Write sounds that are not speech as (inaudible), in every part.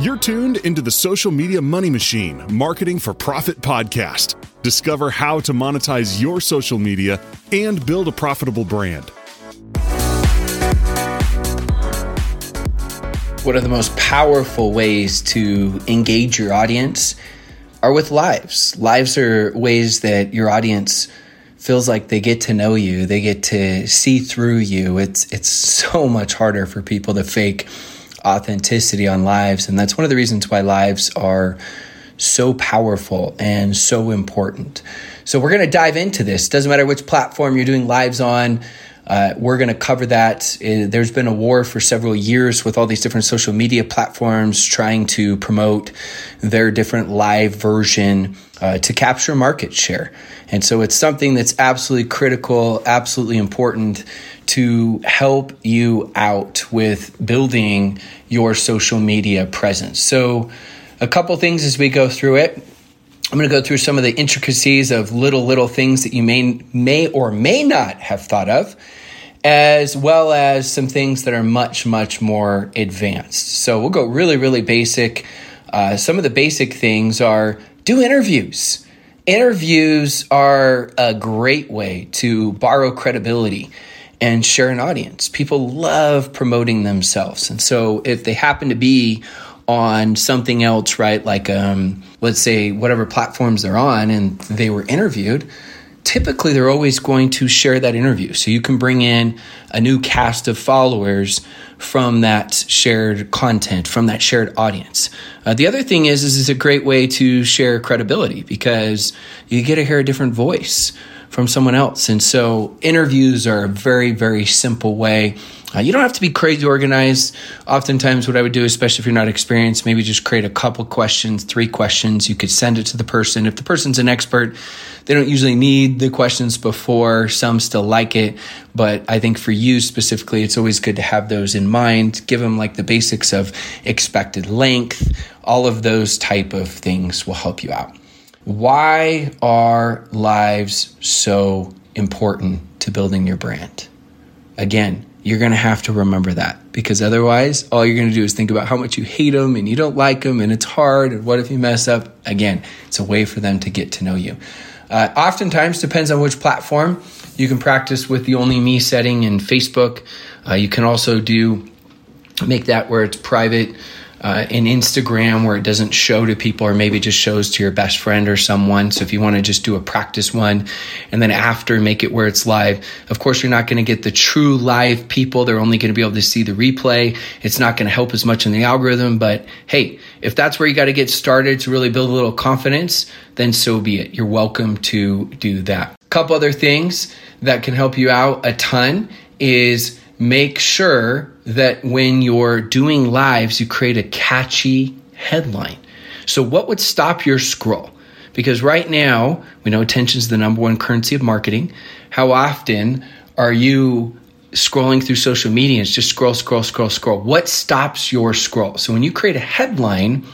You're tuned into the Social Media Money Machine Marketing for Profit podcast. Discover how to monetize your social media and build a profitable brand. One of the most powerful ways to engage your audience are with lives. Lives are ways that your audience feels like they get to know you, they get to see through you. It's it's so much harder for people to fake authenticity on lives. And that's one of the reasons why lives are so powerful and so important. So we're going to dive into this. Doesn't matter which platform you're doing lives on. Uh, we're going to cover that. Uh, there's been a war for several years with all these different social media platforms trying to promote their different live version uh, to capture market share. And so it's something that's absolutely critical, absolutely important to help you out with building your social media presence. So, a couple things as we go through it. I'm going to go through some of the intricacies of little little things that you may may or may not have thought of as well as some things that are much much more advanced. So we'll go really really basic. Uh, some of the basic things are do interviews. Interviews are a great way to borrow credibility and share an audience. People love promoting themselves. And so if they happen to be on something else, right, like um, let's say whatever platforms they're on and they were interviewed, typically they're always going to share that interview. So you can bring in a new cast of followers from that shared content, from that shared audience. Uh, the other thing is, is it's a great way to share credibility because you get to hear a different voice from someone else. And so interviews are a very, very simple way. Uh, you don't have to be crazy organized. Oftentimes, what I would do, especially if you're not experienced, maybe just create a couple questions, three questions. You could send it to the person. If the person's an expert, they don't usually need the questions before. Some still like it. But I think for you specifically, it's always good to have those in mind. Give them like the basics of expected length. All of those type of things will help you out. Why are lives so important to building your brand? Again, you're going to have to remember that because otherwise, all you're going to do is think about how much you hate them and you don't like them and it's hard. And what if you mess up? Again, it's a way for them to get to know you. Uh, oftentimes, depends on which platform. You can practice with the only me setting in Facebook. Uh, you can also do make that where it's private uh, in Instagram where it doesn't show to people or maybe just shows to your best friend or someone. So if you want to just do a practice one and then after make it where it's live, of course, you're not going to get the true live people. They're only going to be able to see the replay. It's not going to help as much in the algorithm. But hey, if that's where you got to get started to really build a little confidence, then so be it. You're welcome to do that. A couple other things that can help you out a ton is make sure that when you're doing lives, you create a catchy headline. So, what would stop your scroll? Because right now, we know attention is the number one currency of marketing. How often are you scrolling through social media it's just scroll, scroll, scroll, scroll? What stops your scroll? So, when you create a headline,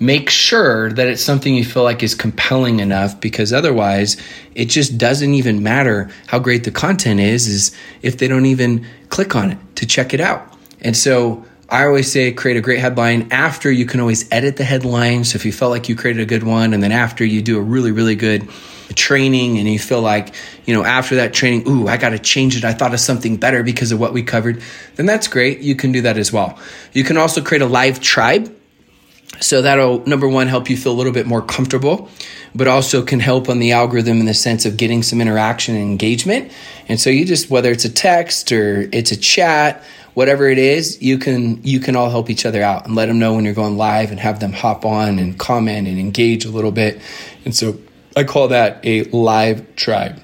make sure that it's something you feel like is compelling enough because otherwise it just doesn't even matter how great the content is is if they don't even click on it to check it out and so I always say create a great headline. After you can always edit the headline. So if you felt like you created a good one, and then after you do a really, really good training and you feel like, you know, after that training, ooh, I got to change it. I thought of something better because of what we covered. Then that's great. You can do that as well. You can also create a live tribe. So that'll, number one, help you feel a little bit more comfortable, but also can help on the algorithm in the sense of getting some interaction and engagement. And so you just, whether it's a text or it's a chat, whatever it is, you can you can all help each other out and let them know when you're going live and have them hop on and comment and engage a little bit. And so I call that a live tribe.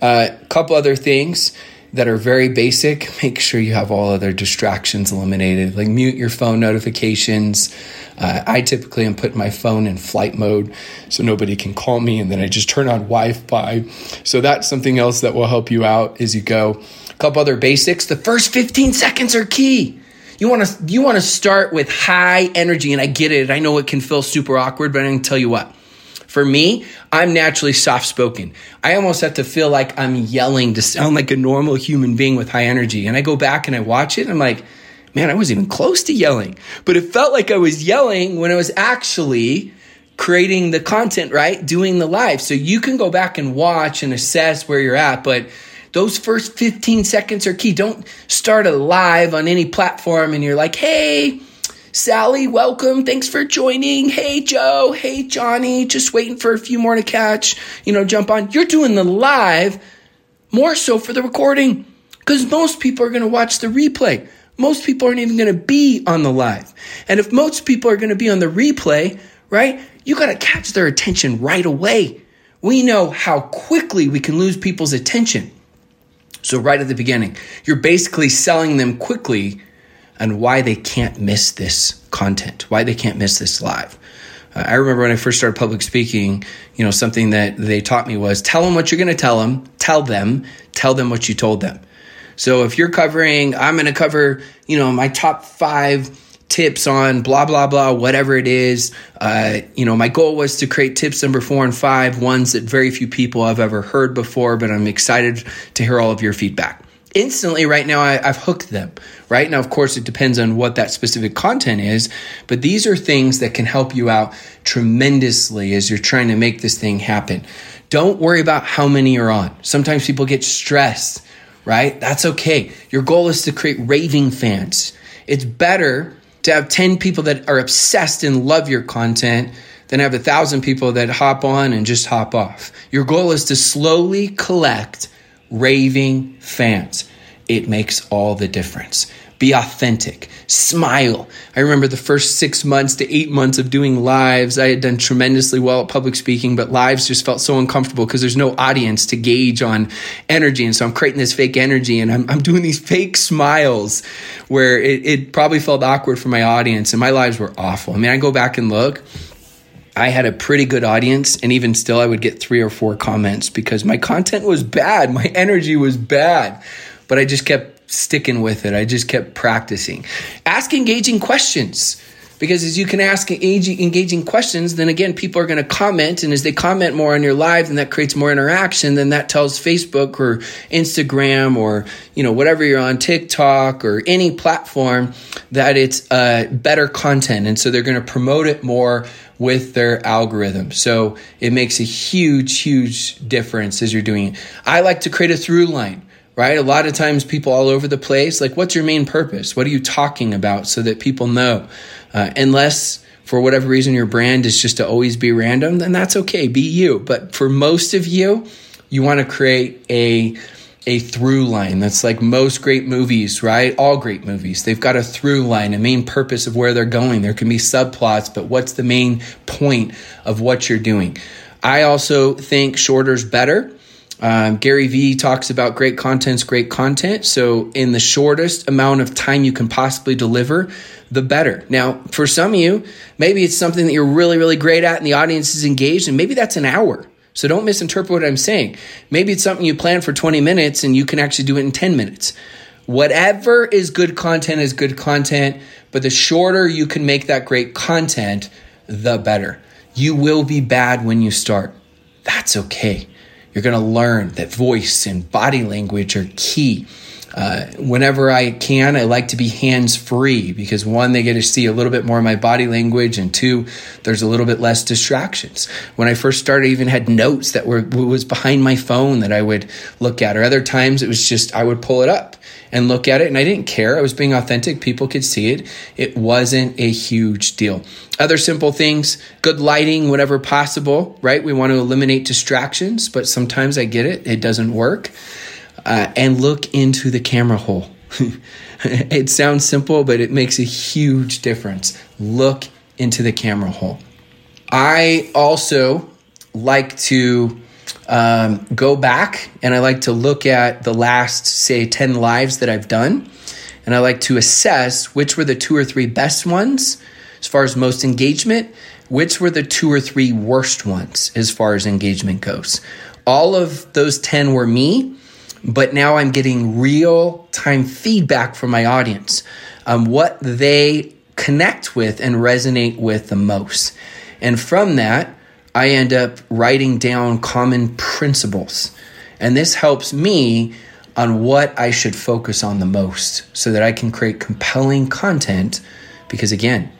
A uh, couple other things that are very basic. Make sure you have all other distractions eliminated, like mute your phone notifications. Uh, I typically am putting my phone in flight mode so nobody can call me, and then I just turn on Wi-Fi. So that's something else that will help you out as you go A couple other basics. The first 15 seconds are key. You want to you want to start with high energy and I get it. I know it can feel super awkward, but I can tell you what. For me, I'm naturally soft spoken. I almost have to feel like I'm yelling to sound like a normal human being with high energy. And I go back and I watch it and I'm like, man, I wasn't even close to yelling, but it felt like I was yelling when I was actually creating the content, right? Doing the live. So you can go back and watch and assess where you're at, but those first 15 seconds are key. Don't start a live on any platform and you're like, hey, Sally, welcome. Thanks for joining. Hey, Joe. Hey, Johnny. Just waiting for a few more to catch, you know, jump on. You're doing the live more so for the recording because most people are going to watch the replay. Most people aren't even going to be on the live. And if most people are going to be on the replay, right, you got to catch their attention right away. We know how quickly we can lose people's attention. So, right at the beginning, you're basically selling them quickly and why they can't miss this content, why they can't miss this live. Uh, I remember when I first started public speaking, you know, something that they taught me was tell them what you're going to tell them, tell them, tell them what you told them. So if you're covering, I'm going to cover, you know, my top five tips on blah blah blah whatever it is uh, you know my goal was to create tips number four and five ones that very few people have ever heard before but i'm excited to hear all of your feedback instantly right now I, have hooked them right? Now of course it depends on what that specific content is but these are things that can help you out tremendously as you're trying to make this thing happen. Don't worry about how many you're on. Sometimes people get stressed right? That's okay. Your goal is to create raving fans. It's better to have 10 people that are obsessed and love your content than have a thousand people that hop on and just hop off. Your goal is to slowly collect raving fans. It makes all the difference. Be authentic. Smile. I remember the first six months to eight months of doing lives. I had done tremendously well at public speaking, but lives just felt so uncomfortable because there's no audience to gauge on energy. And so I'm creating this fake energy and I'm, I'm doing these fake smiles where it, it probably felt awkward for my audience and my lives were awful. I mean, I go back and look. I had a pretty good audience, and even still, I would get three or four comments because my content was bad. (laughs) My energy was bad, but I just kept sticking with it. I just kept practicing. Ask engaging questions because as you can ask engaging questions, then again, people are going to comment. And as they comment more on your live, and that creates more interaction, then that tells Facebook or Instagram or, you know, whatever you're on TikTok or any platform that it's uh, better content. And so they're going to promote it more with their algorithm. So it makes a huge, huge difference as you're doing it. I like to create a through line right? A lot of times people all over the place, like, what's your main purpose? What are you talking about so that people know? Uh, unless for whatever reason your brand is just to always be random, then that's okay. Be you. But for most of you, you want to create a a through line. That's like most great movies, right? All great movies. They've got a through line, a main purpose of where they're going. There can be subplots, but what's the main point of what you're doing? I also think shorter's better. Um, Gary Vee talks about great content's great content. So, in the shortest amount of time you can possibly deliver, the better. Now, for some of you, maybe it's something that you're really, really great at and the audience is engaged, and maybe that's an hour. So, don't misinterpret what I'm saying. Maybe it's something you plan for 20 minutes and you can actually do it in 10 minutes. Whatever is good content is good content, but the shorter you can make that great content, the better. You will be bad when you start. That's okay. You're going to learn that voice and body language are key. Uh, whenever I can, I like to be hands free because one, they get to see a little bit more of my body language, and two, there's a little bit less distractions. When I first started, I even had notes that were was behind my phone that I would look at, or other times it was just I would pull it up and look at it, and I didn't care. I was being authentic; people could see it. It wasn't a huge deal. Other simple things, good lighting, whatever possible. Right? We want to eliminate distractions, but sometimes I get it; it doesn't work uh, and look into the camera hole. (laughs) it sounds simple, but it makes a huge difference. Look into the camera hole. I also like to um, go back and I like to look at the last, say, 10 lives that I've done. And I like to assess which were the two or three best ones as far as most engagement, which were the two or three worst ones as far as engagement goes. All of those 10 were me but now I'm getting real time feedback from my audience on what they connect with and resonate with the most. And from that, I end up writing down common principles. And this helps me on what I should focus on the most so that I can create compelling content. Because again,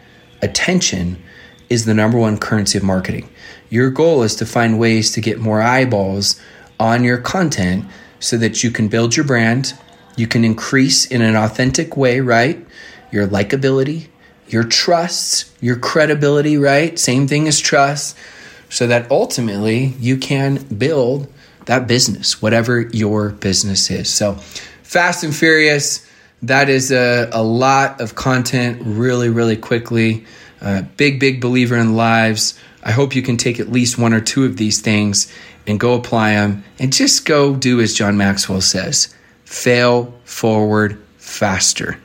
attention is the number one currency of marketing. Your goal is to find ways to get more eyeballs on your content so that you can build your brand, you can increase in an authentic way, right? Your likability, your trust, your credibility, right? Same thing as trust, so that ultimately you can build that business, whatever your business is. So, fast and furious, that is a, a lot of content really, really quickly. Uh, big, big believer in lives. I hope you can take at least one or two of these things and go apply them and just go do as John Maxwell says fail forward faster.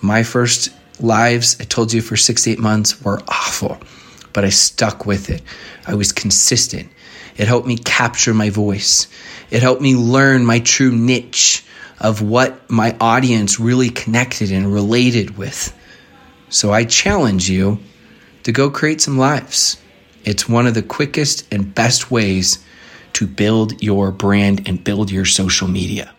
My first lives, I told you for six, eight months, were awful, but I stuck with it. I was consistent. It helped me capture my voice. It helped me learn my true niche of what my audience really connected and related with. So I challenge you to go create some lives. It's one of the quickest and best ways to build your brand and build your social media.